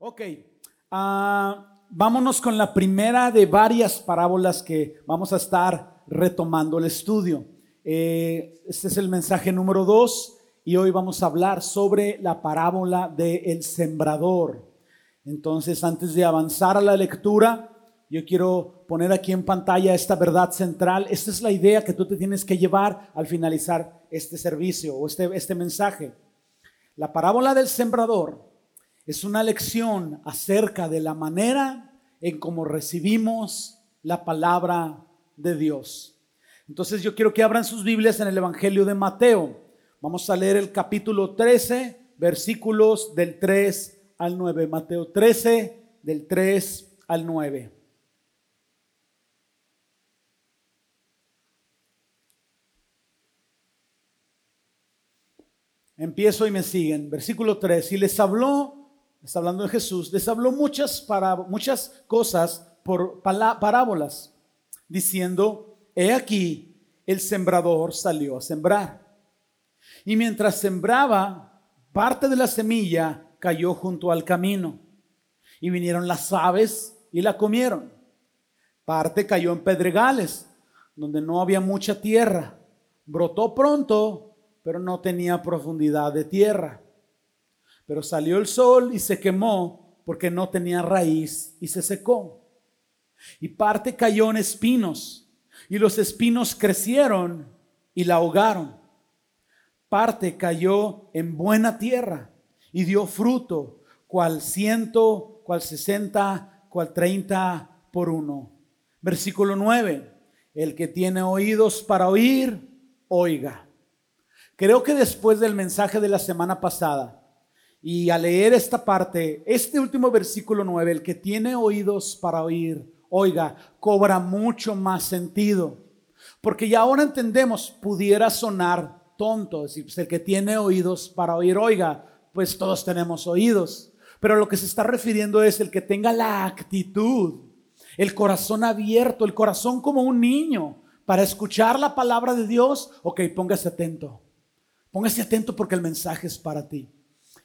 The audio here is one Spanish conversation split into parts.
Ok, ah, vámonos con la primera de varias parábolas que vamos a estar retomando el estudio. Eh, este es el mensaje número dos y hoy vamos a hablar sobre la parábola del sembrador. Entonces, antes de avanzar a la lectura, yo quiero poner aquí en pantalla esta verdad central. Esta es la idea que tú te tienes que llevar al finalizar este servicio o este, este mensaje. La parábola del sembrador es una lección acerca de la manera en cómo recibimos la palabra de Dios. Entonces yo quiero que abran sus Biblias en el Evangelio de Mateo. Vamos a leer el capítulo 13, versículos del 3 al 9. Mateo 13, del 3 al 9. Empiezo y me siguen. Versículo 3. Y les habló, está hablando de Jesús, les habló muchas, para, muchas cosas por parábolas, diciendo, he aquí, el sembrador salió a sembrar. Y mientras sembraba, parte de la semilla cayó junto al camino. Y vinieron las aves y la comieron. Parte cayó en pedregales, donde no había mucha tierra. Brotó pronto pero no tenía profundidad de tierra. Pero salió el sol y se quemó porque no tenía raíz y se secó. Y parte cayó en espinos y los espinos crecieron y la ahogaron. Parte cayó en buena tierra y dio fruto, cual ciento, cual sesenta, cual treinta por uno. Versículo nueve. El que tiene oídos para oír, oiga. Creo que después del mensaje de la semana pasada y al leer esta parte, este último versículo 9, el que tiene oídos para oír, oiga, cobra mucho más sentido. Porque ya ahora entendemos, pudiera sonar tonto, decir, pues el que tiene oídos para oír, oiga, pues todos tenemos oídos. Pero lo que se está refiriendo es el que tenga la actitud, el corazón abierto, el corazón como un niño para escuchar la palabra de Dios. Ok, póngase atento. Póngase atento porque el mensaje es para ti.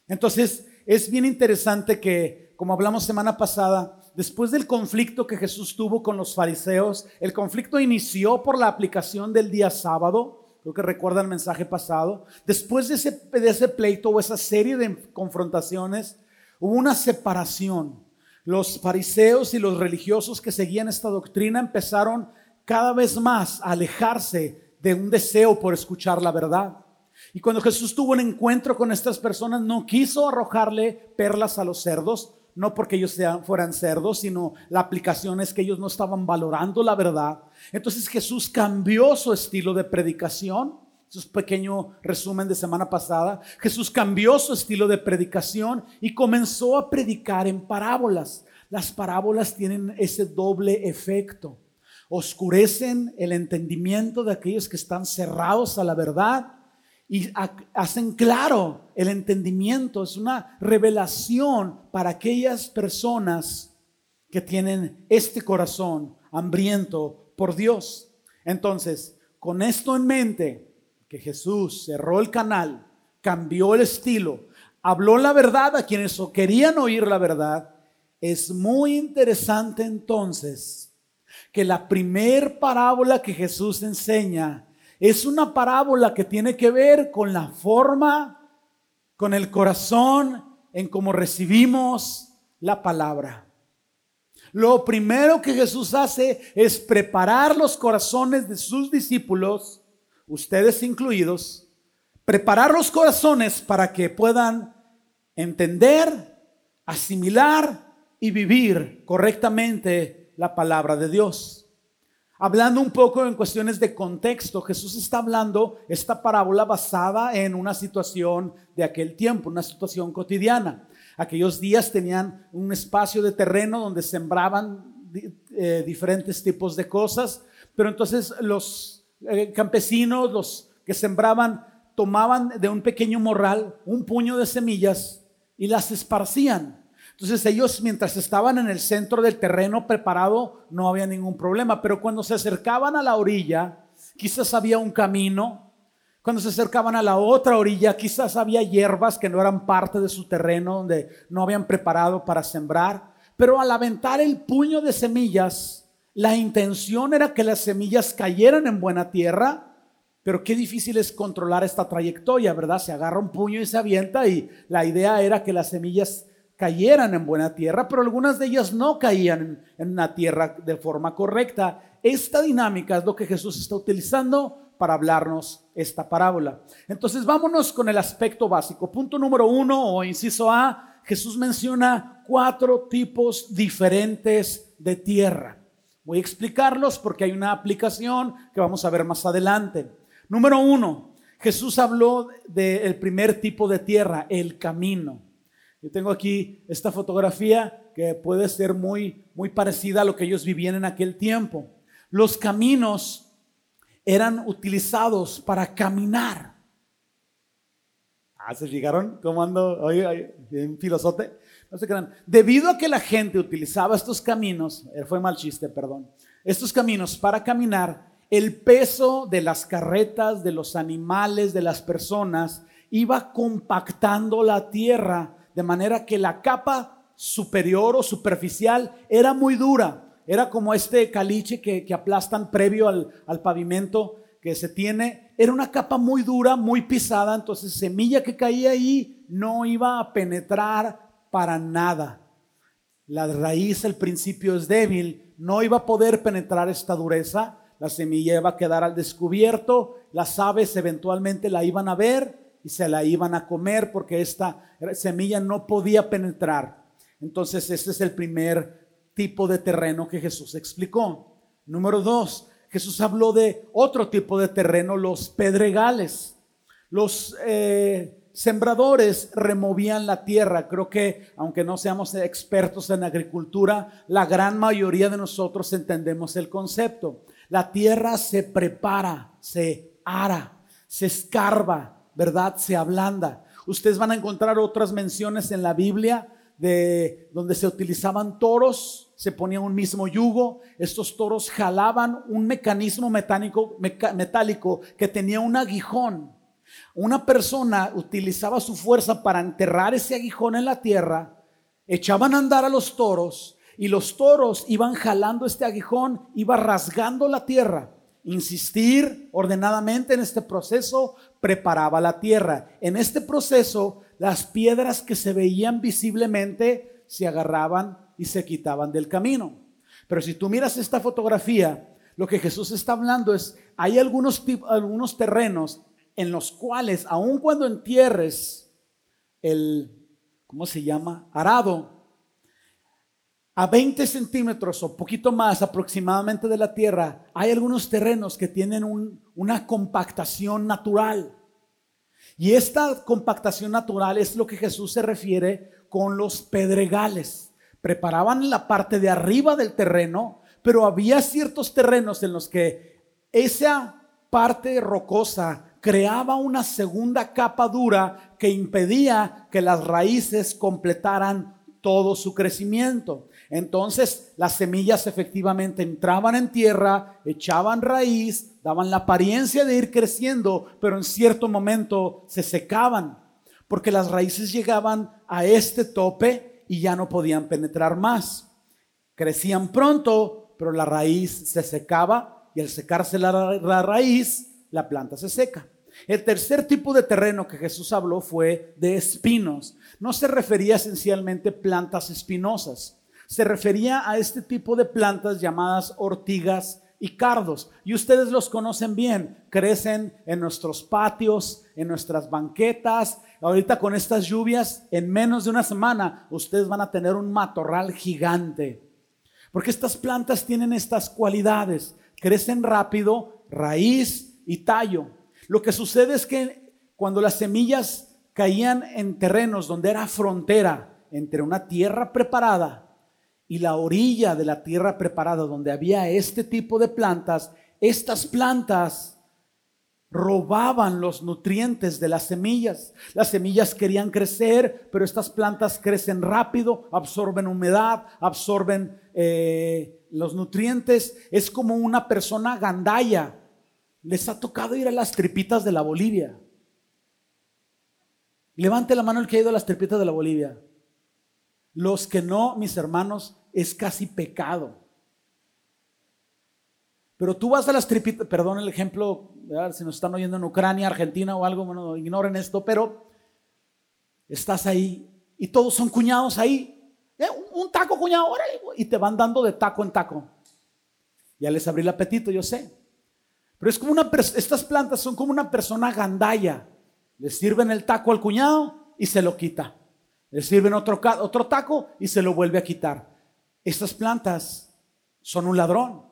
Entonces, es bien interesante que, como hablamos semana pasada, después del conflicto que Jesús tuvo con los fariseos, el conflicto inició por la aplicación del día sábado, creo que recuerdan el mensaje pasado, después de ese, de ese pleito o esa serie de confrontaciones, hubo una separación. Los fariseos y los religiosos que seguían esta doctrina empezaron cada vez más a alejarse de un deseo por escuchar la verdad. Y cuando Jesús tuvo un encuentro con estas personas, no quiso arrojarle perlas a los cerdos, no porque ellos sean, fueran cerdos, sino la aplicación es que ellos no estaban valorando la verdad. Entonces Jesús cambió su estilo de predicación. Es un pequeño resumen de semana pasada. Jesús cambió su estilo de predicación y comenzó a predicar en parábolas. Las parábolas tienen ese doble efecto. Oscurecen el entendimiento de aquellos que están cerrados a la verdad y hacen claro el entendimiento, es una revelación para aquellas personas que tienen este corazón hambriento por Dios. Entonces, con esto en mente, que Jesús cerró el canal, cambió el estilo, habló la verdad a quienes querían oír la verdad, es muy interesante entonces que la primer parábola que Jesús enseña es una parábola que tiene que ver con la forma, con el corazón, en cómo recibimos la palabra. Lo primero que Jesús hace es preparar los corazones de sus discípulos, ustedes incluidos, preparar los corazones para que puedan entender, asimilar y vivir correctamente la palabra de Dios. Hablando un poco en cuestiones de contexto, Jesús está hablando esta parábola basada en una situación de aquel tiempo, una situación cotidiana. Aquellos días tenían un espacio de terreno donde sembraban eh, diferentes tipos de cosas, pero entonces los eh, campesinos, los que sembraban, tomaban de un pequeño morral un puño de semillas y las esparcían. Entonces ellos mientras estaban en el centro del terreno preparado no había ningún problema, pero cuando se acercaban a la orilla, quizás había un camino, Cuando se acercaban a la otra orilla, quizás había hierbas que no eran parte de su terreno, donde no habían preparado para sembrar. Pero al aventar el puño de semillas, la intención era que las semillas cayeran en buena tierra. Pero qué difícil es controlar esta trayectoria, ¿verdad? Se agarra un puño y se avienta y la idea era que las semillas cayeran en buena tierra, pero algunas de ellas no caían en, una tierra de forma correcta. Esta dinámica es lo que Jesús está utilizando para hablarnos esta parábola. Entonces vámonos con el aspecto básico. Punto número uno o inciso A, Jesús menciona cuatro tipos diferentes de tierra. Voy a explicarlos porque hay una aplicación que vamos a ver más adelante. Número uno, Jesús habló del primer tipo de tierra, el camino. Yo tengo aquí esta fotografía que puede ser muy, muy parecida a lo que ellos vivían en aquel tiempo. Los caminos eran utilizados para caminar. Ah, ¿se fijaron cómo ando hoy, en filosote? No se crean. Debido a que la gente utilizaba estos caminos, eh, fue mal chiste, perdón, estos caminos para caminar, el peso de las carretas, de los animales, de las personas, iba compactando la tierra, de manera que la capa superior o superficial era muy dura era como este caliche que, aplastan previo al, pavimento que se tiene. Era una capa muy dura, muy pisada, entonces semilla que caía ahí no iba a penetrar para nada. La raíz al principio es débil, no iba a poder penetrar esta dureza, la semilla iba a quedar al descubierto, las aves eventualmente la iban a ver y se la iban a comer porque esta semilla no podía penetrar. Entonces este es el primer tipo de terreno que Jesús explicó. Número dos, Jesús habló de otro tipo de terreno, los pedregales. Los eh, sembradores removían la tierra. Creo que, aunque no seamos expertos en agricultura, la gran mayoría de nosotros entendemos el concepto. La tierra se prepara, se ara, se escarba, ¿verdad? Se ablanda. Ustedes van a encontrar otras menciones en la Biblia de donde se utilizaban toros, se ponía un mismo yugo, estos toros jalaban un mecanismo metálico, metálico que tenía un aguijón. Una persona utilizaba su fuerza para enterrar ese aguijón en la tierra, echaban a andar a los toros y los toros iban jalando este aguijón, iba rasgando la tierra. Insistir ordenadamente en este proceso preparaba la tierra. En este proceso las piedras que se veían visiblemente se agarraban y se quitaban del camino. Pero si tú miras esta fotografía, lo que Jesús está hablando es, hay algunos, algunos terrenos en los cuales, aun cuando entierres el, ¿cómo se llama? Arado, a 20 centímetros o poquito más aproximadamente de la tierra, hay algunos terrenos que tienen una compactación natural. Y esta compactación natural es lo que Jesús se refiere con los pedregales. Preparaban la parte de arriba del terreno, pero había ciertos terrenos en los que esa parte rocosa creaba una segunda capa dura que impedía que las raíces completaran todo su crecimiento. Entonces las semillas efectivamente entraban en tierra, echaban raíz, daban la apariencia de ir creciendo, pero en cierto momento se secaban, porque las raíces llegaban a este tope y ya no podían penetrar más. Crecían pronto, pero la raíz se secaba y al secarse la, raíz, la planta se seca. El tercer tipo de terreno que Jesús habló fue de espinos. No se refería esencialmente plantas espinosas se refería a este tipo de plantas llamadas ortigas y cardos. Y ustedes los conocen bien, crecen en nuestros patios, en nuestras banquetas. Ahorita con estas lluvias, en menos de una semana, ustedes van a tener un matorral gigante. Porque estas plantas tienen estas cualidades. Crecen rápido, raíz y tallo. Lo que sucede es que cuando las semillas caían en terrenos donde era frontera entre una tierra preparada y la orilla de la tierra preparada donde había este tipo de plantas, estas plantas robaban los nutrientes de las semillas. Las semillas querían crecer, pero estas plantas crecen rápido, absorben humedad, absorben eh, los nutrientes. Es como una persona gandaya les ha tocado ir a las tripitas de la Bolivia. Levante la mano el que ha ido a las tripitas de la Bolivia. Los que no, mis hermanos, es casi pecado. Pero tú vas a las tripitas, perdón el ejemplo, si nos están oyendo en Ucrania, Argentina o algo, bueno, ignoren esto, pero estás ahí y todos son cuñados ahí. Eh, un taco cuñado, y te van dando de taco en taco. Ya les abrí el apetito, yo sé. Pero es como una, estas plantas son como una persona gandaya. Le sirven el taco al cuñado y se lo quita. Le sirven otro, otro taco y se lo vuelve a quitar. Estas plantas son un ladrón.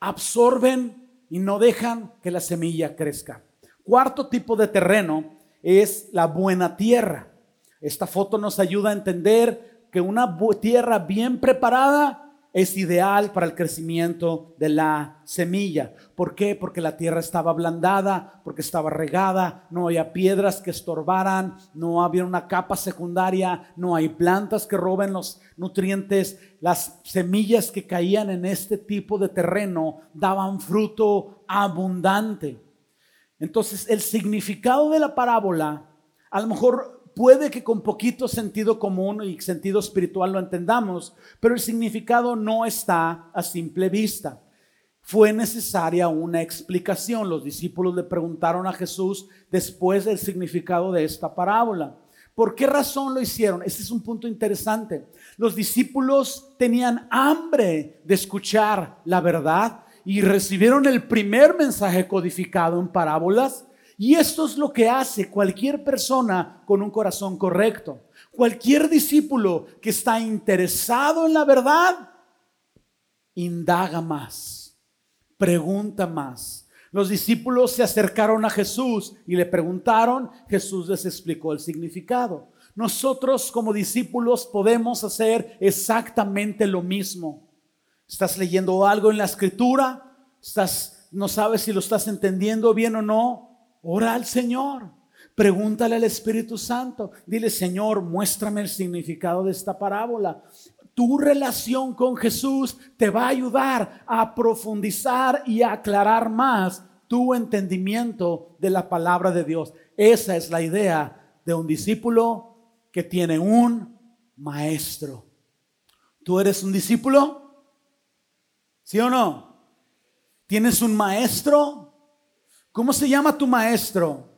Absorben y no dejan que la semilla crezca. Cuarto tipo de terreno es la buena tierra. Esta foto nos ayuda a entender que una tierra bien preparada es ideal para el crecimiento de la semilla. ¿Por qué? Porque la tierra estaba ablandada, porque estaba regada, no había piedras que estorbaran, no había una capa secundaria, no hay plantas que roben los nutrientes. Las semillas que caían en este tipo de terreno daban fruto abundante. Entonces, el significado de la parábola, a lo mejor Puede que con poquito sentido común y sentido espiritual lo entendamos, pero el significado no está a simple vista. Fue necesaria una explicación. Los discípulos le preguntaron a Jesús después del significado de esta parábola. ¿Por qué razón lo hicieron? Este es un punto interesante. Los discípulos tenían hambre de escuchar la verdad y recibieron el primer mensaje codificado en parábolas y esto es lo que hace cualquier persona con un corazón correcto. Cualquier discípulo que está interesado en la verdad, indaga más, pregunta más. Los discípulos se acercaron a Jesús y le preguntaron, Jesús les explicó el significado. Nosotros como discípulos podemos hacer exactamente lo mismo. Estás leyendo algo en la escritura, estás no sabes si lo estás entendiendo bien o no, Ora al Señor. Pregúntale al Espíritu Santo. Dile, Señor, muéstrame el significado de esta parábola. Tu relación con Jesús te va a ayudar a profundizar y aclarar más tu entendimiento de la palabra de Dios. Esa es la idea de un discípulo que tiene un maestro. ¿Tú eres un discípulo? ¿Sí o no? ¿Tienes un maestro? ¿Cómo se llama tu maestro?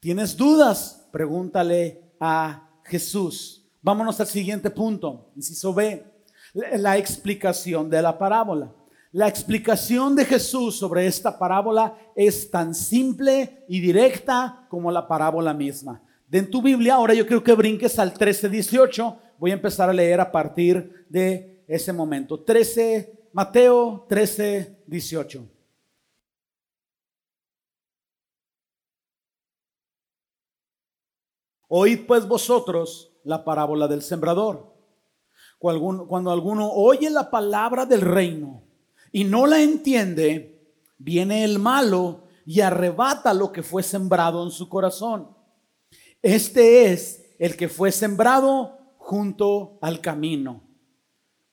¿Tienes dudas? Pregúntale a Jesús. Vámonos al siguiente punto. Inciso B. La explicación de la parábola. La explicación de Jesús sobre esta parábola es tan simple y directa como la parábola misma. De en tu Biblia, ahora yo creo que brinques al 13:18. Voy a empezar a leer a partir de ese momento. 13, Mateo 13:18. Oíd pues vosotros la parábola del sembrador. Cuando alguno oye la palabra del reino y no la entiende, viene el malo y arrebata lo que fue sembrado en su corazón. Este es el que fue sembrado junto al camino.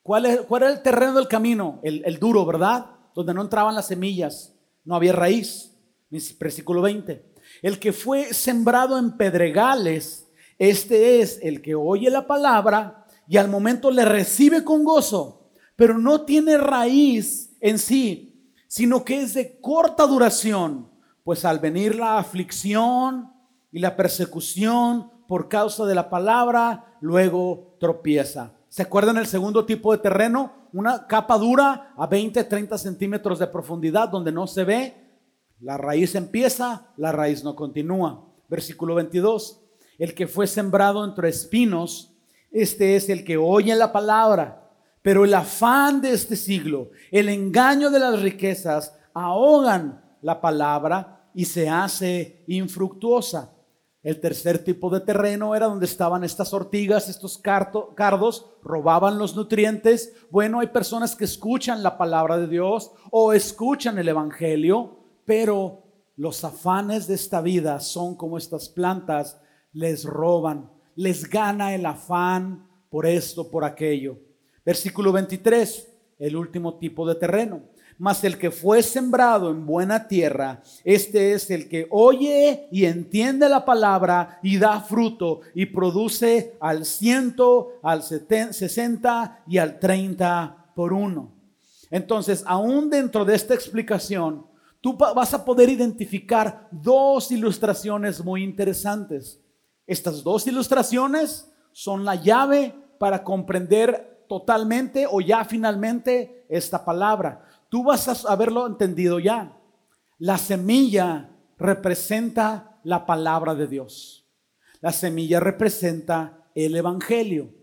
¿Cuál, es, cuál era el terreno del camino? El, el, duro, ¿verdad? Donde no entraban las semillas, no había raíz. Versículo 20. El que fue sembrado en pedregales, este es el que oye la palabra y al momento le recibe con gozo, pero no tiene raíz en sí, sino que es de corta duración, pues al venir la aflicción y la persecución por causa de la palabra, luego tropieza. ¿Se acuerdan el segundo tipo de terreno? Una capa dura a 20, 30 centímetros de profundidad donde no se ve la raíz empieza, la raíz no continúa. Versículo 22. El que fue sembrado entre espinos, este es el que oye la palabra, pero el afán de este siglo, el engaño de las riquezas, ahogan la palabra y se hace infructuosa. El tercer tipo de terreno era donde estaban estas ortigas, estos cardos, robaban los nutrientes. Bueno, hay personas que escuchan la palabra de Dios o escuchan el Evangelio, pero los afanes de esta vida son como estas plantas, les roban, les gana el afán por esto, por aquello. Versículo 23, el último tipo de terreno. Mas el que fue sembrado en buena tierra, este es el que oye y entiende la palabra y da fruto y produce al ciento, al sesenta y al treinta por uno. Entonces, aún dentro de esta explicación, tú vas a poder identificar dos ilustraciones muy interesantes. Estas dos ilustraciones son la llave para comprender totalmente o ya finalmente esta palabra. Tú vas a haberlo entendido ya. La semilla representa la palabra de Dios. La semilla representa el Evangelio.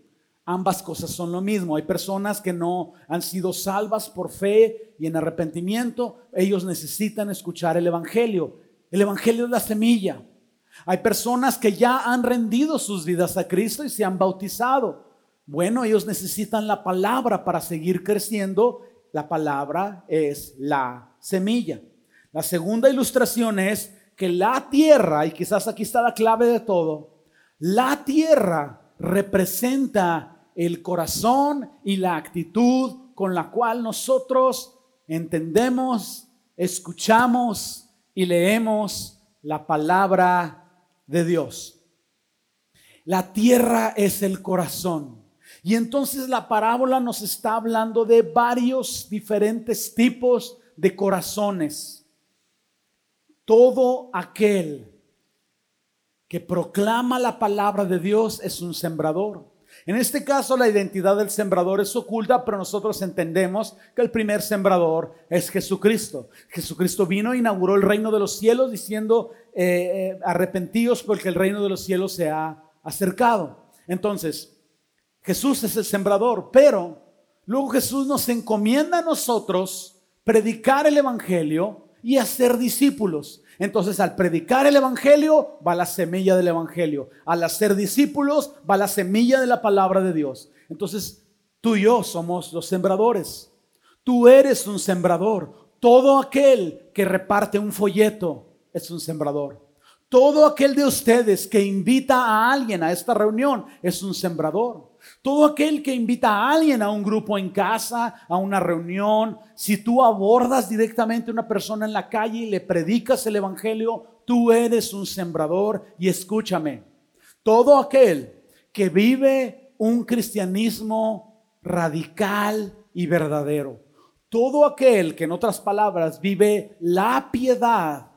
Ambas cosas son lo mismo. Hay personas que no han sido salvas por fe y en arrepentimiento. Ellos necesitan escuchar el Evangelio. El Evangelio es la semilla. Hay personas que ya han rendido sus vidas a Cristo y se han bautizado. Bueno, ellos necesitan la palabra para seguir creciendo. La palabra es la semilla. La segunda ilustración es que la tierra, y quizás aquí está la clave de todo, la tierra representa el corazón y la actitud con la cual nosotros entendemos, escuchamos y leemos la palabra de Dios. La tierra es el corazón. Y entonces la parábola nos está hablando de varios diferentes tipos de corazones. Todo aquel que proclama la palabra de Dios es un sembrador. En este caso la identidad del sembrador es oculta, pero nosotros entendemos que el primer sembrador es Jesucristo. Jesucristo vino e inauguró el reino de los cielos diciendo, eh, eh, arrepentidos porque el reino de los cielos se ha acercado. Entonces, Jesús es el sembrador, pero luego Jesús nos encomienda a nosotros predicar el Evangelio y hacer discípulos. Entonces al predicar el Evangelio va la semilla del Evangelio. Al hacer discípulos va la semilla de la palabra de Dios. Entonces tú y yo somos los sembradores. Tú eres un sembrador. Todo aquel que reparte un folleto es un sembrador. Todo aquel de ustedes que invita a alguien a esta reunión es un sembrador. Todo aquel que invita a alguien a un grupo en casa, a una reunión, si tú abordas directamente a una persona en la calle y le predicas el Evangelio, tú eres un sembrador y escúchame, todo aquel que vive un cristianismo radical y verdadero, todo aquel que en otras palabras vive la piedad,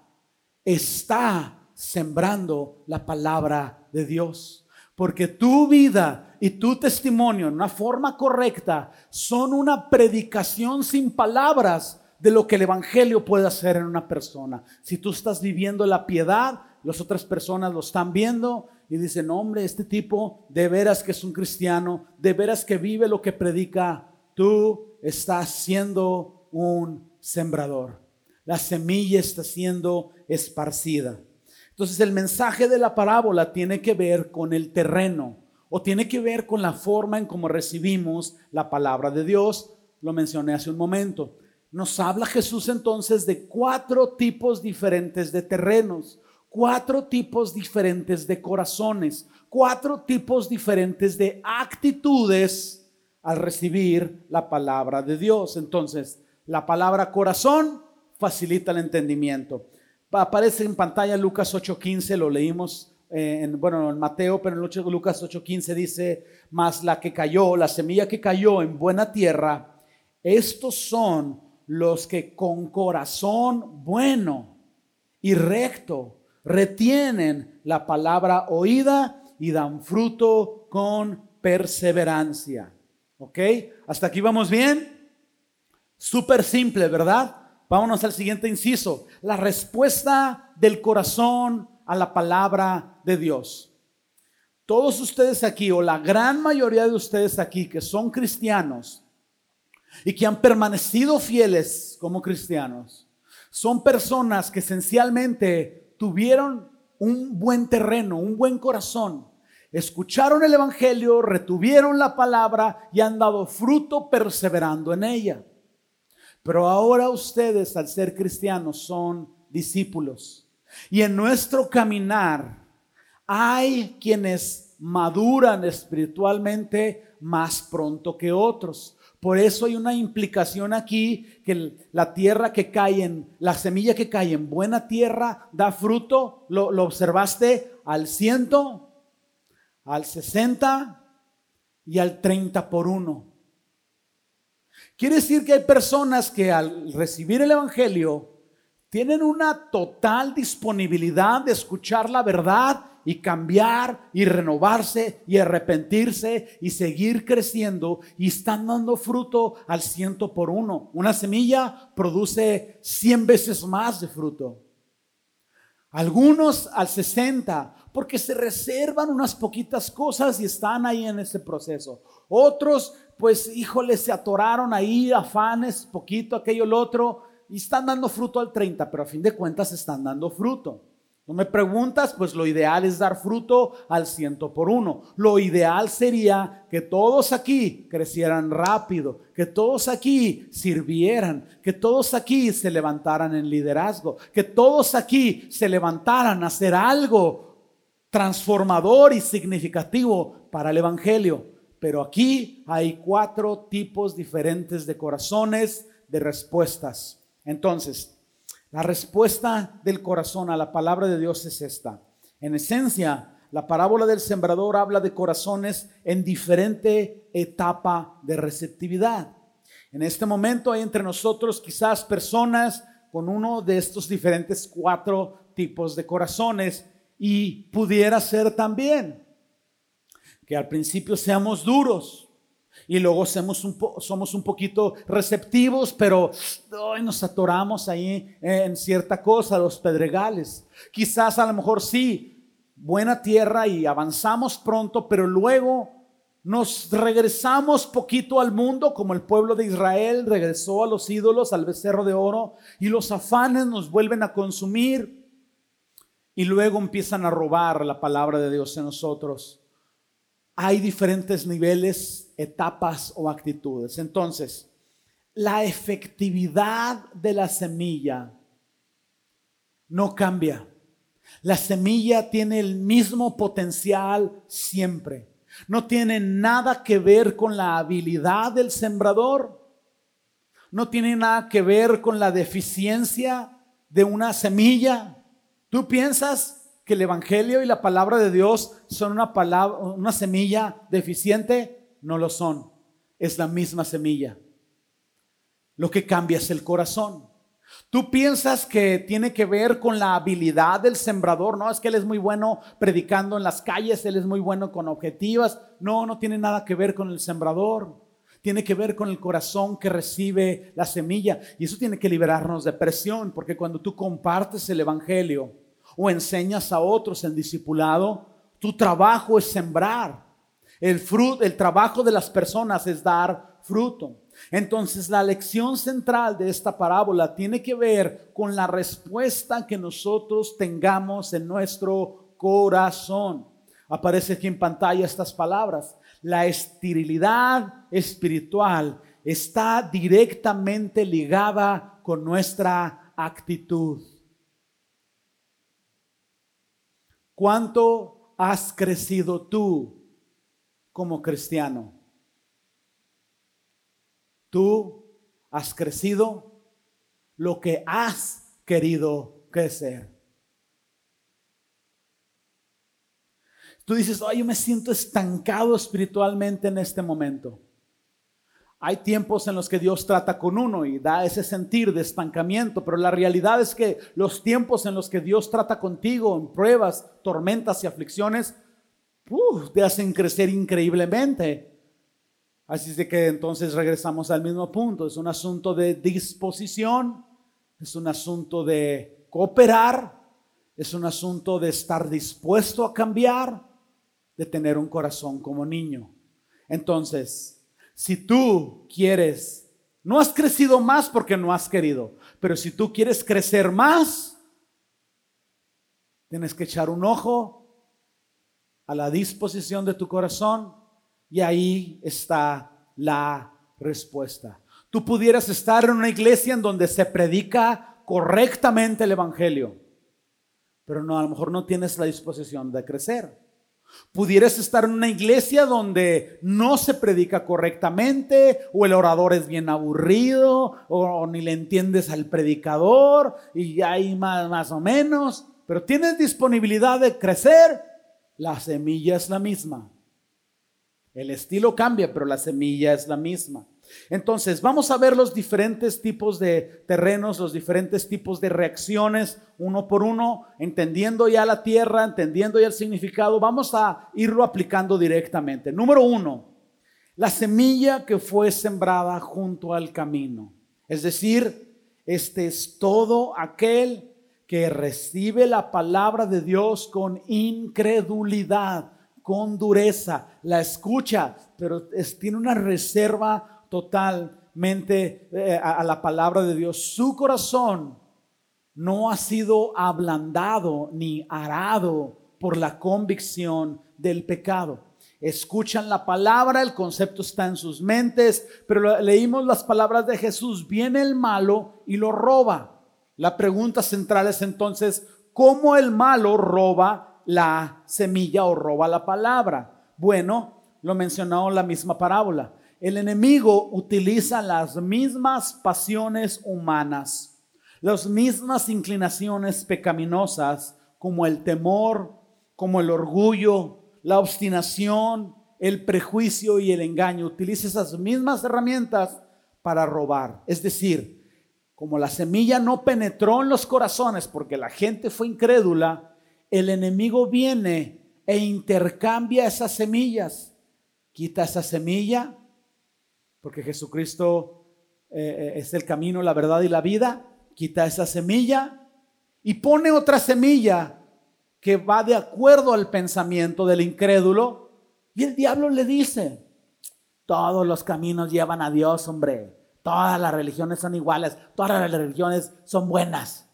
está sembrando la palabra de Dios. Porque tu vida y tu testimonio en una forma correcta son una predicación sin palabras de lo que el Evangelio puede hacer en una persona. Si tú estás viviendo la piedad, las otras personas lo están viendo y dicen, hombre, este tipo de veras que es un cristiano, de veras que vive lo que predica, tú estás siendo un sembrador. La semilla está siendo esparcida. Entonces el mensaje de la parábola tiene que ver con el terreno o tiene que ver con la forma en cómo recibimos la palabra de Dios. Lo mencioné hace un momento. Nos habla Jesús entonces de cuatro tipos diferentes de terrenos, cuatro tipos diferentes de corazones, cuatro tipos diferentes de actitudes al recibir la palabra de Dios. Entonces, la palabra corazón facilita el entendimiento. Aparece en pantalla Lucas 8:15, lo leímos eh, en, bueno, en Mateo, pero en Lucas 8:15 dice, más la que cayó, la semilla que cayó en buena tierra, estos son los que con corazón bueno y recto retienen la palabra oída y dan fruto con perseverancia. ¿Ok? ¿Hasta aquí vamos bien? Súper simple, ¿verdad? Vámonos al siguiente inciso. La respuesta del corazón a la palabra de Dios. Todos ustedes aquí, o la gran mayoría de ustedes aquí que son cristianos y que han permanecido fieles como cristianos, son personas que esencialmente tuvieron un buen terreno, un buen corazón. Escucharon el Evangelio, retuvieron la palabra y han dado fruto perseverando en ella. Pero ahora ustedes, al ser cristianos, son discípulos. Y en nuestro caminar hay quienes maduran espiritualmente más pronto que otros. Por eso hay una implicación aquí que la tierra que cae en, la semilla que cae en buena tierra da fruto. ¿Lo, observaste al ciento, al sesenta y al treinta por uno? Quiere decir que hay personas que al recibir el Evangelio tienen una total disponibilidad de escuchar la verdad y cambiar y renovarse y arrepentirse y seguir creciendo y están dando fruto al ciento por uno. Una semilla produce cien veces más de fruto. Algunos al 60 porque se reservan unas poquitas cosas y están ahí en ese proceso. Otros, pues, híjole, se atoraron ahí, afanes, poquito, aquello, el otro, y están dando fruto al 30, pero a fin de cuentas están dando fruto. No me preguntas, pues lo ideal es dar fruto al ciento por uno. Lo ideal sería que todos aquí crecieran rápido, que todos aquí sirvieran, que todos aquí se levantaran en liderazgo, que todos aquí se levantaran a hacer algo transformador y significativo para el Evangelio. Pero aquí hay cuatro tipos diferentes de corazones, de respuestas. Entonces, la respuesta del corazón a la palabra de Dios es esta. En esencia, la parábola del sembrador habla de corazones en diferente etapa de receptividad. En este momento hay entre nosotros quizás personas con uno de estos diferentes cuatro tipos de corazones y pudiera ser también que al principio seamos duros, y luego somos un, somos un poquito receptivos, pero nos atoramos ahí en cierta cosa, los pedregales. Quizás a lo mejor sí, buena tierra y avanzamos pronto, pero luego nos regresamos poquito al mundo, como el pueblo de Israel regresó a los ídolos, al becerro de oro, y los afanes nos vuelven a consumir. Y luego empiezan a robar la palabra de Dios en nosotros hay diferentes niveles, etapas o actitudes. Entonces, la efectividad de la semilla no cambia. La semilla tiene el mismo potencial siempre. No tiene nada que ver con la habilidad del sembrador. No tiene nada que ver con la deficiencia de una semilla. Tú piensas que el Evangelio y la palabra de Dios son una, palabra, una semilla deficiente? No lo son. Es la misma semilla. Lo que cambia es el corazón. Tú piensas que tiene que ver con la habilidad del sembrador, no es que él es muy bueno predicando en las calles, él es muy bueno con objetivas. No, no tiene nada que ver con el sembrador. Tiene que ver con el corazón que recibe la semilla. Y eso tiene que liberarnos de presión, porque cuando tú compartes el Evangelio, o enseñas a otros en discipulado, tu trabajo es sembrar. El fruto, el trabajo de las personas es dar fruto. Entonces la lección central de esta parábola tiene que ver con la respuesta que nosotros tengamos en nuestro corazón. Aparece aquí en pantalla estas palabras. La esterilidad espiritual está directamente ligada con nuestra actitud. ¿Cuánto has crecido tú como cristiano? Tú has crecido lo que has querido crecer. Tú dices, ay, yo me siento estancado espiritualmente en este momento. Hay tiempos en los que Dios trata con uno y da ese sentir de estancamiento, pero la realidad es que los tiempos en los que Dios trata contigo en pruebas, tormentas y aflicciones, te hacen crecer increíblemente. Así es de que entonces regresamos al mismo punto. Es un asunto de disposición, es un asunto de cooperar, es un asunto de estar dispuesto a cambiar, de tener un corazón como niño. Entonces, si tú quieres, no has crecido más porque no has querido, pero si tú quieres crecer más, tienes que echar un ojo a la disposición de tu corazón y ahí está la respuesta. Tú pudieras estar en una iglesia en donde se predica correctamente el Evangelio, pero no, a lo mejor no tienes la disposición de crecer. Pudieras estar en una iglesia donde no se predica correctamente o el orador es bien aburrido o, ni le entiendes al predicador y hay más, más o menos, pero tienes disponibilidad de crecer, la semilla es la misma. El estilo cambia, pero la semilla es la misma. Entonces, vamos a ver los diferentes tipos de terrenos, los diferentes tipos de reacciones, uno por uno, entendiendo ya la tierra, entendiendo ya el significado. Vamos a irlo aplicando directamente. Número uno, la semilla que fue sembrada junto al camino. Es decir, este es todo aquel que recibe la palabra de Dios con incredulidad, con dureza, la escucha, pero tiene una reserva totalmente eh, a, la palabra de Dios, su corazón no ha sido ablandado ni arado por la convicción del pecado. Escuchan la palabra, el concepto está en sus mentes, pero leímos las palabras de Jesús, viene el malo y lo roba. La pregunta central es entonces, ¿cómo el malo roba la semilla o roba la palabra? Bueno, lo mencionó en la misma parábola. El enemigo utiliza las mismas pasiones humanas, las mismas inclinaciones pecaminosas, como el temor, como el orgullo, la obstinación, el prejuicio y el engaño. Utiliza esas mismas herramientas para robar. Es decir, como la semilla no penetró en los corazones porque la gente fue incrédula, el enemigo viene e intercambia esas semillas. Quita esa semilla porque Jesucristo eh, eh, es el camino, la verdad y la vida, quita esa semilla y pone otra semilla que va de acuerdo al pensamiento del incrédulo. Y el diablo le dice, todos los caminos llevan a Dios, hombre. Todas las religiones son iguales, todas las religiones son buenas.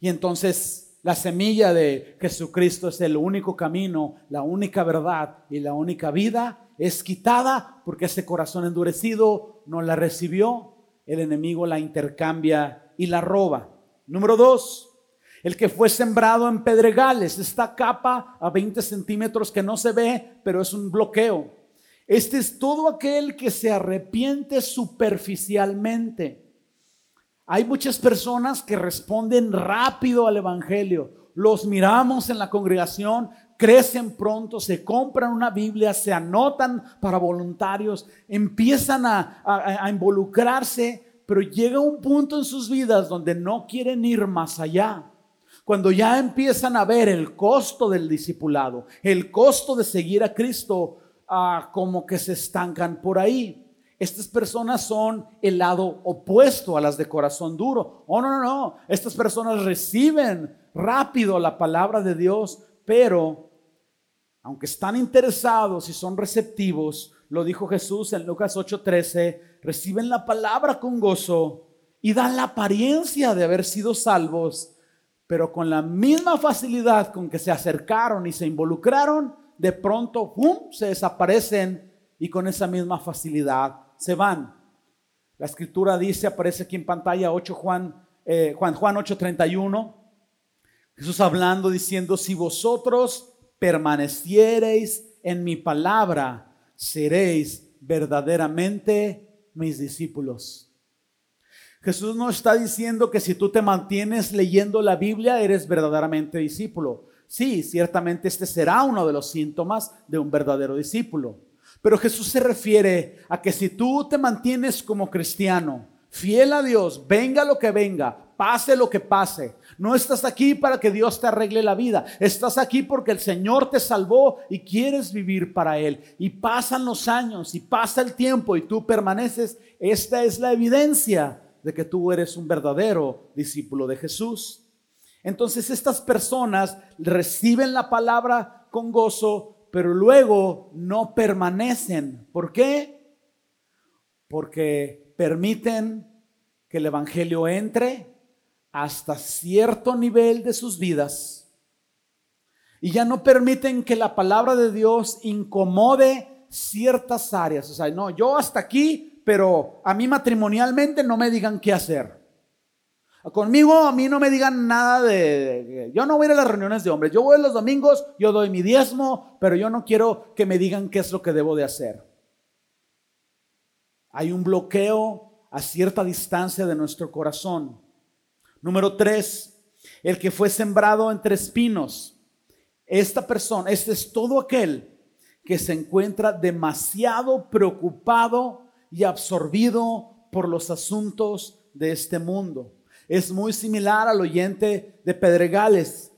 Y entonces la semilla de Jesucristo es el único camino, la única verdad y la única vida es quitada porque ese corazón endurecido no la recibió. El enemigo la intercambia y la roba. Número dos, el que fue sembrado en pedregales, esta capa a 20 centímetros que no se ve, pero es un bloqueo. Este es todo aquel que se arrepiente superficialmente. Hay muchas personas que responden rápido al Evangelio. Los miramos en la congregación, crecen pronto, se compran una Biblia, se anotan para voluntarios, empiezan a, involucrarse, pero llega un punto en sus vidas donde no quieren ir más allá. Cuando ya empiezan a ver el costo del discipulado, el costo de seguir a Cristo, ah, como que se estancan por ahí. Estas personas son el lado opuesto a las de corazón duro. Oh, no, no, no. Estas personas reciben rápido la palabra de Dios, pero aunque están interesados y son receptivos, lo dijo Jesús en Lucas 8:13, reciben la palabra con gozo y dan la apariencia de haber sido salvos, pero con la misma facilidad con que se acercaron y se involucraron, de pronto ¡pum! se desaparecen y con esa misma facilidad se van. La escritura dice, aparece aquí en pantalla 8 Juan, eh, Juan, Juan 8:31, Jesús hablando diciendo, si vosotros permaneciereis en mi palabra, seréis verdaderamente mis discípulos. Jesús no está diciendo que si tú te mantienes leyendo la Biblia, eres verdaderamente discípulo. Sí, ciertamente este será uno de los síntomas de un verdadero discípulo. Pero Jesús se refiere a que si tú te mantienes como cristiano, fiel a Dios, venga lo que venga, pase lo que pase. No estás aquí para que Dios te arregle la vida. Estás aquí porque el Señor te salvó y quieres vivir para Él. Y pasan los años y pasa el tiempo y tú permaneces. Esta es la evidencia de que tú eres un verdadero discípulo de Jesús. Entonces estas personas reciben la palabra con gozo, pero luego no permanecen. ¿Por qué? Porque permiten que el Evangelio entre hasta cierto nivel de sus vidas y ya no permiten que la palabra de Dios incomode ciertas áreas. O sea, no, yo hasta aquí, pero a mí matrimonialmente no me digan qué hacer. Conmigo a mí no me digan nada de, yo no voy a ir a las reuniones de hombres, yo voy los domingos, yo doy mi diezmo, pero yo no quiero que me digan qué es lo que debo de hacer. Hay un bloqueo a cierta distancia de nuestro corazón. Número tres, el que fue sembrado entre espinos. Esta persona, este es todo aquel que se encuentra demasiado preocupado y absorbido por los asuntos de este mundo es muy similar al oyente de Pedregales.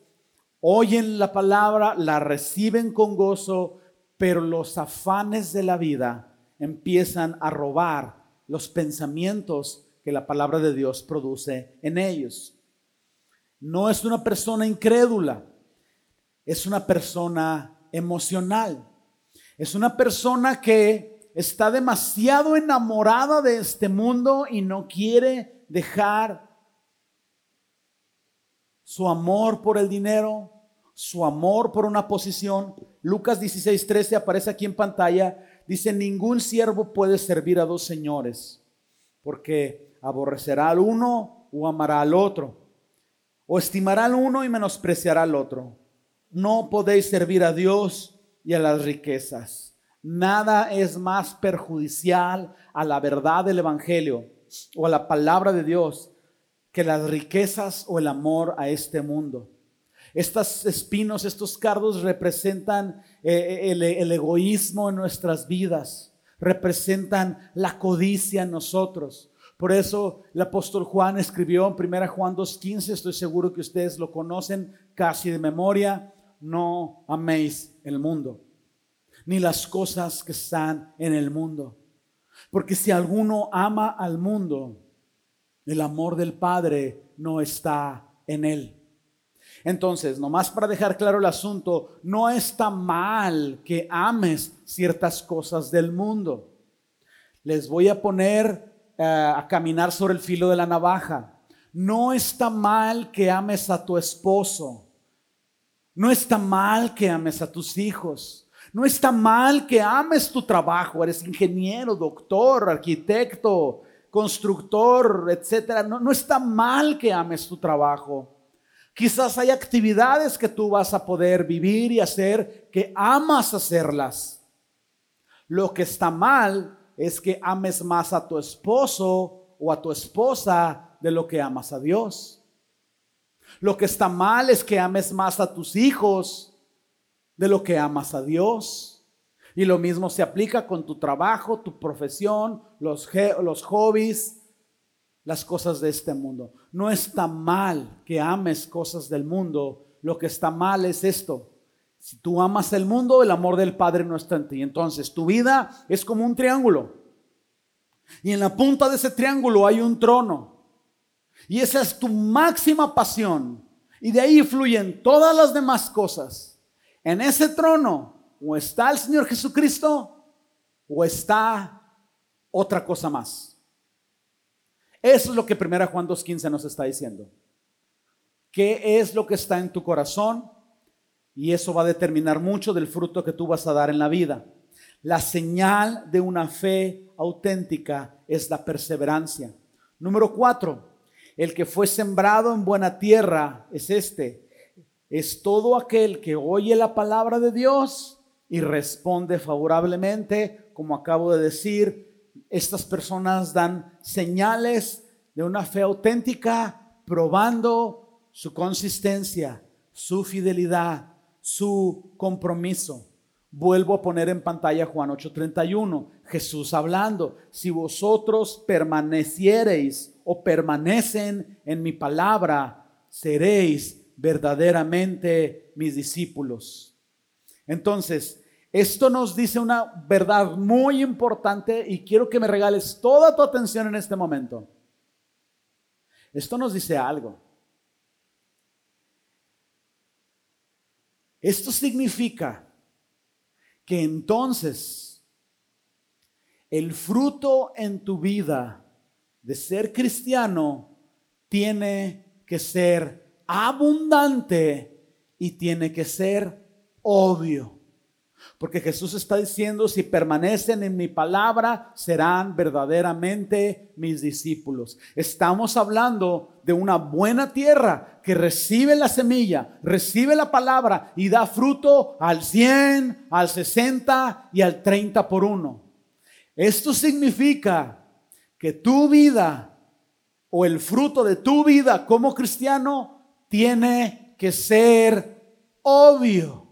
Oyen la palabra, la reciben con gozo, pero los afanes de la vida empiezan a robar los pensamientos que la palabra de Dios produce en ellos. No es una persona incrédula, es una persona emocional. Es una persona que está demasiado enamorada de este mundo y no quiere dejar su amor por el dinero, su amor por una posición. Lucas 16, 13 aparece aquí en pantalla. Dice, ningún siervo puede servir a dos señores, porque aborrecerá al uno o amará al otro, o estimará al uno y menospreciará al otro. No podéis servir a Dios y a las riquezas. Nada es más perjudicial a la verdad del Evangelio o a la palabra de Dios que las riquezas o el amor a este mundo. Estos espinos, estos cardos representan eh, el, el, egoísmo en nuestras vidas, representan la codicia en nosotros. Por eso el apóstol Juan escribió en 1 Juan 2.15, estoy seguro que ustedes lo conocen casi de memoria, no améis el mundo, ni las cosas que están en el mundo. Porque si alguno ama al mundo, el amor del Padre no está en él. Entonces, nomás para dejar claro el asunto, no está mal que ames ciertas cosas del mundo. Les voy a poner eh, a caminar sobre el filo de la navaja. No está mal que ames a tu esposo. No está mal que ames a tus hijos. No está mal que ames tu trabajo. Eres ingeniero, doctor, arquitecto, constructor, etcétera. No, no está mal que ames tu trabajo. Quizás hay actividades que tú vas a poder vivir y hacer que amas hacerlas. Lo que está mal es que ames más a tu esposo o a tu esposa de lo que amas a Dios. Lo que está mal es que ames más a tus hijos de lo que amas a Dios. Y lo mismo se aplica con tu trabajo, tu profesión, los, los hobbies, las cosas de este mundo. No está mal que ames cosas del mundo. Lo que está mal es esto. Si tú amas el mundo, el amor del Padre no está en ti. Entonces tu vida es como un triángulo. Y en la punta de ese triángulo hay un trono. Y esa es tu máxima pasión. Y de ahí fluyen todas las demás cosas. En ese trono o está el Señor Jesucristo o está otra cosa más. Eso es lo que 1 Juan 2.15 nos está diciendo. ¿Qué es lo que está en tu corazón? Y eso va a determinar mucho del fruto que tú vas a dar en la vida. La señal de una fe auténtica es la perseverancia. Número cuatro, el que fue sembrado en buena tierra es este. Es todo aquel que oye la palabra de Dios y responde favorablemente, como acabo de decir, estas personas dan señales de una fe auténtica, probando su consistencia, su fidelidad, su compromiso. Vuelvo a poner en pantalla Juan 8:31, Jesús hablando, si vosotros permaneciereis o permanecen en mi palabra, seréis verdaderamente mis discípulos. Entonces, esto nos dice una verdad muy importante y quiero que me regales toda tu atención en este momento. Esto nos dice algo. Esto significa que entonces el fruto en tu vida de ser cristiano tiene que ser abundante y tiene que ser obvio. Porque Jesús está diciendo, si permanecen en mi palabra, serán verdaderamente mis discípulos. Estamos hablando de una buena tierra que recibe la semilla, recibe la palabra y da fruto al 100, al 60 y al 30 por uno. Esto significa que tu vida o el fruto de tu vida como cristiano tiene que ser obvio.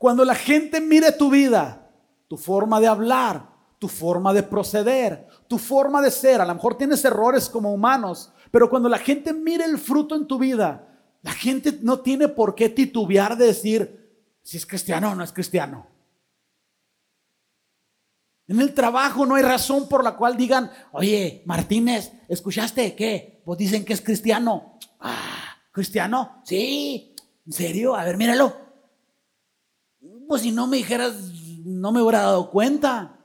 Cuando la gente mire tu vida, tu forma de hablar, tu forma de proceder, tu forma de ser, a lo mejor tienes errores como humanos, pero cuando la gente mire el fruto en tu vida, la gente no tiene por qué titubear de decir si es cristiano o no es cristiano. En el trabajo no hay razón por la cual digan, oye, Martínez, ¿escuchaste qué? Pues dicen que es cristiano. Ah, ¿cristiano? Sí. ¿En serio? A ver, míralo. Pues si no me dijeras, no me hubiera dado cuenta.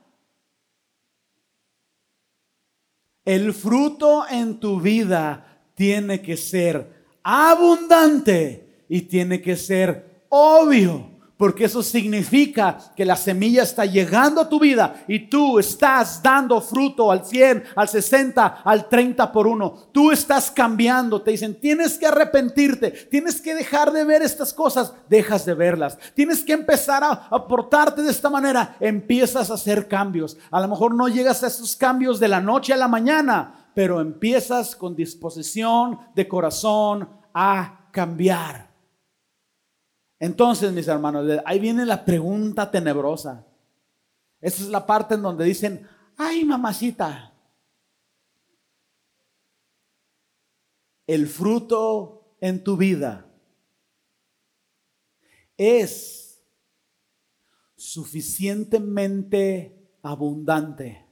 El fruto en tu vida tiene que ser abundante y tiene que ser obvio porque eso significa que la semilla está llegando a tu vida y tú estás dando fruto al 100, al 60, al 30 por uno. Tú estás cambiando. Te dicen, tienes que arrepentirte, tienes que dejar de ver estas cosas, dejas de verlas. Tienes que empezar a aportarte de esta manera, empiezas a hacer cambios. A lo mejor no llegas a esos cambios de la noche a la mañana, pero empiezas con disposición de corazón a cambiar. Entonces, mis hermanos, ahí viene la pregunta tenebrosa. Esa es la parte en donde dicen, ay, mamacita, el fruto en tu vida es suficientemente abundante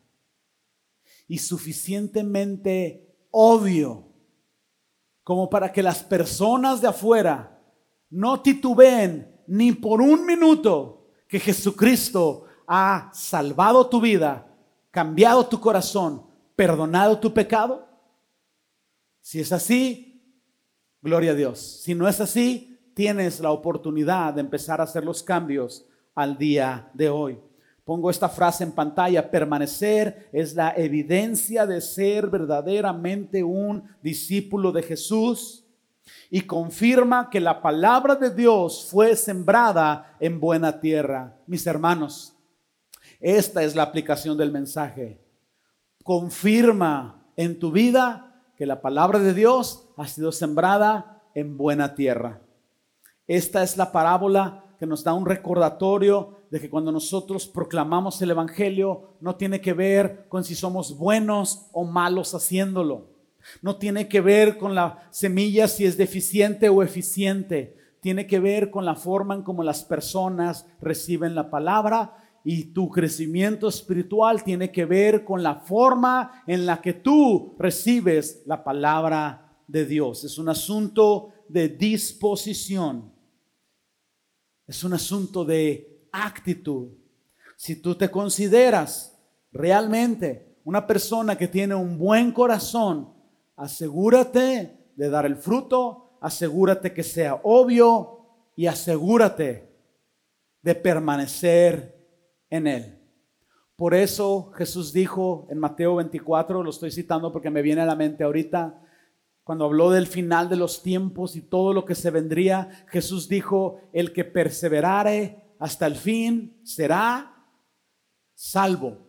y suficientemente obvio como para que las personas de afuera no titubeen ni por un minuto que Jesucristo ha salvado tu vida, cambiado tu corazón, perdonado tu pecado? Si es así, gloria a Dios. Si no es así, tienes la oportunidad de empezar a hacer los cambios al día de hoy. Pongo esta frase en pantalla, permanecer es la evidencia de ser verdaderamente un discípulo de Jesús y confirma que la palabra de Dios fue sembrada en buena tierra. Mis hermanos, esta es la aplicación del mensaje. Confirma en tu vida que la palabra de Dios ha sido sembrada en buena tierra. Esta es la parábola que nos da un recordatorio de que cuando nosotros proclamamos el Evangelio no tiene que ver con si somos buenos o malos haciéndolo. No tiene que ver con la semilla si es deficiente o eficiente. Tiene que ver con la forma en cómo las personas reciben la palabra y tu crecimiento espiritual tiene que ver con la forma en la que tú recibes la palabra de Dios. Es un asunto de disposición. Es un asunto de actitud. Si tú te consideras realmente una persona que tiene un buen corazón, asegúrate de dar el fruto, asegúrate que sea obvio y asegúrate de permanecer en él. Por eso Jesús dijo en Mateo 24, lo estoy citando porque me viene a la mente ahorita, cuando habló del final de los tiempos y todo lo que se vendría, Jesús dijo, el que perseverare hasta el fin será salvo.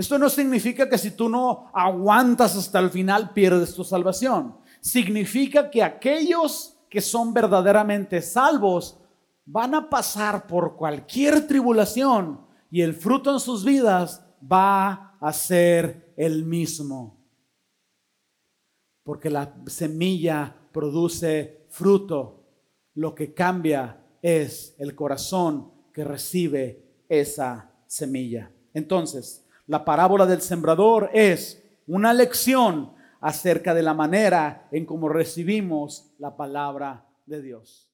Esto no significa que si tú no aguantas hasta el final pierdes tu salvación. Significa que aquellos que son verdaderamente salvos van a pasar por cualquier tribulación y el fruto en sus vidas va a ser el mismo. Porque la semilla produce fruto. Lo que cambia es el corazón que recibe esa semilla. Entonces, la parábola del sembrador es una lección acerca de la manera en cómo recibimos la palabra de Dios.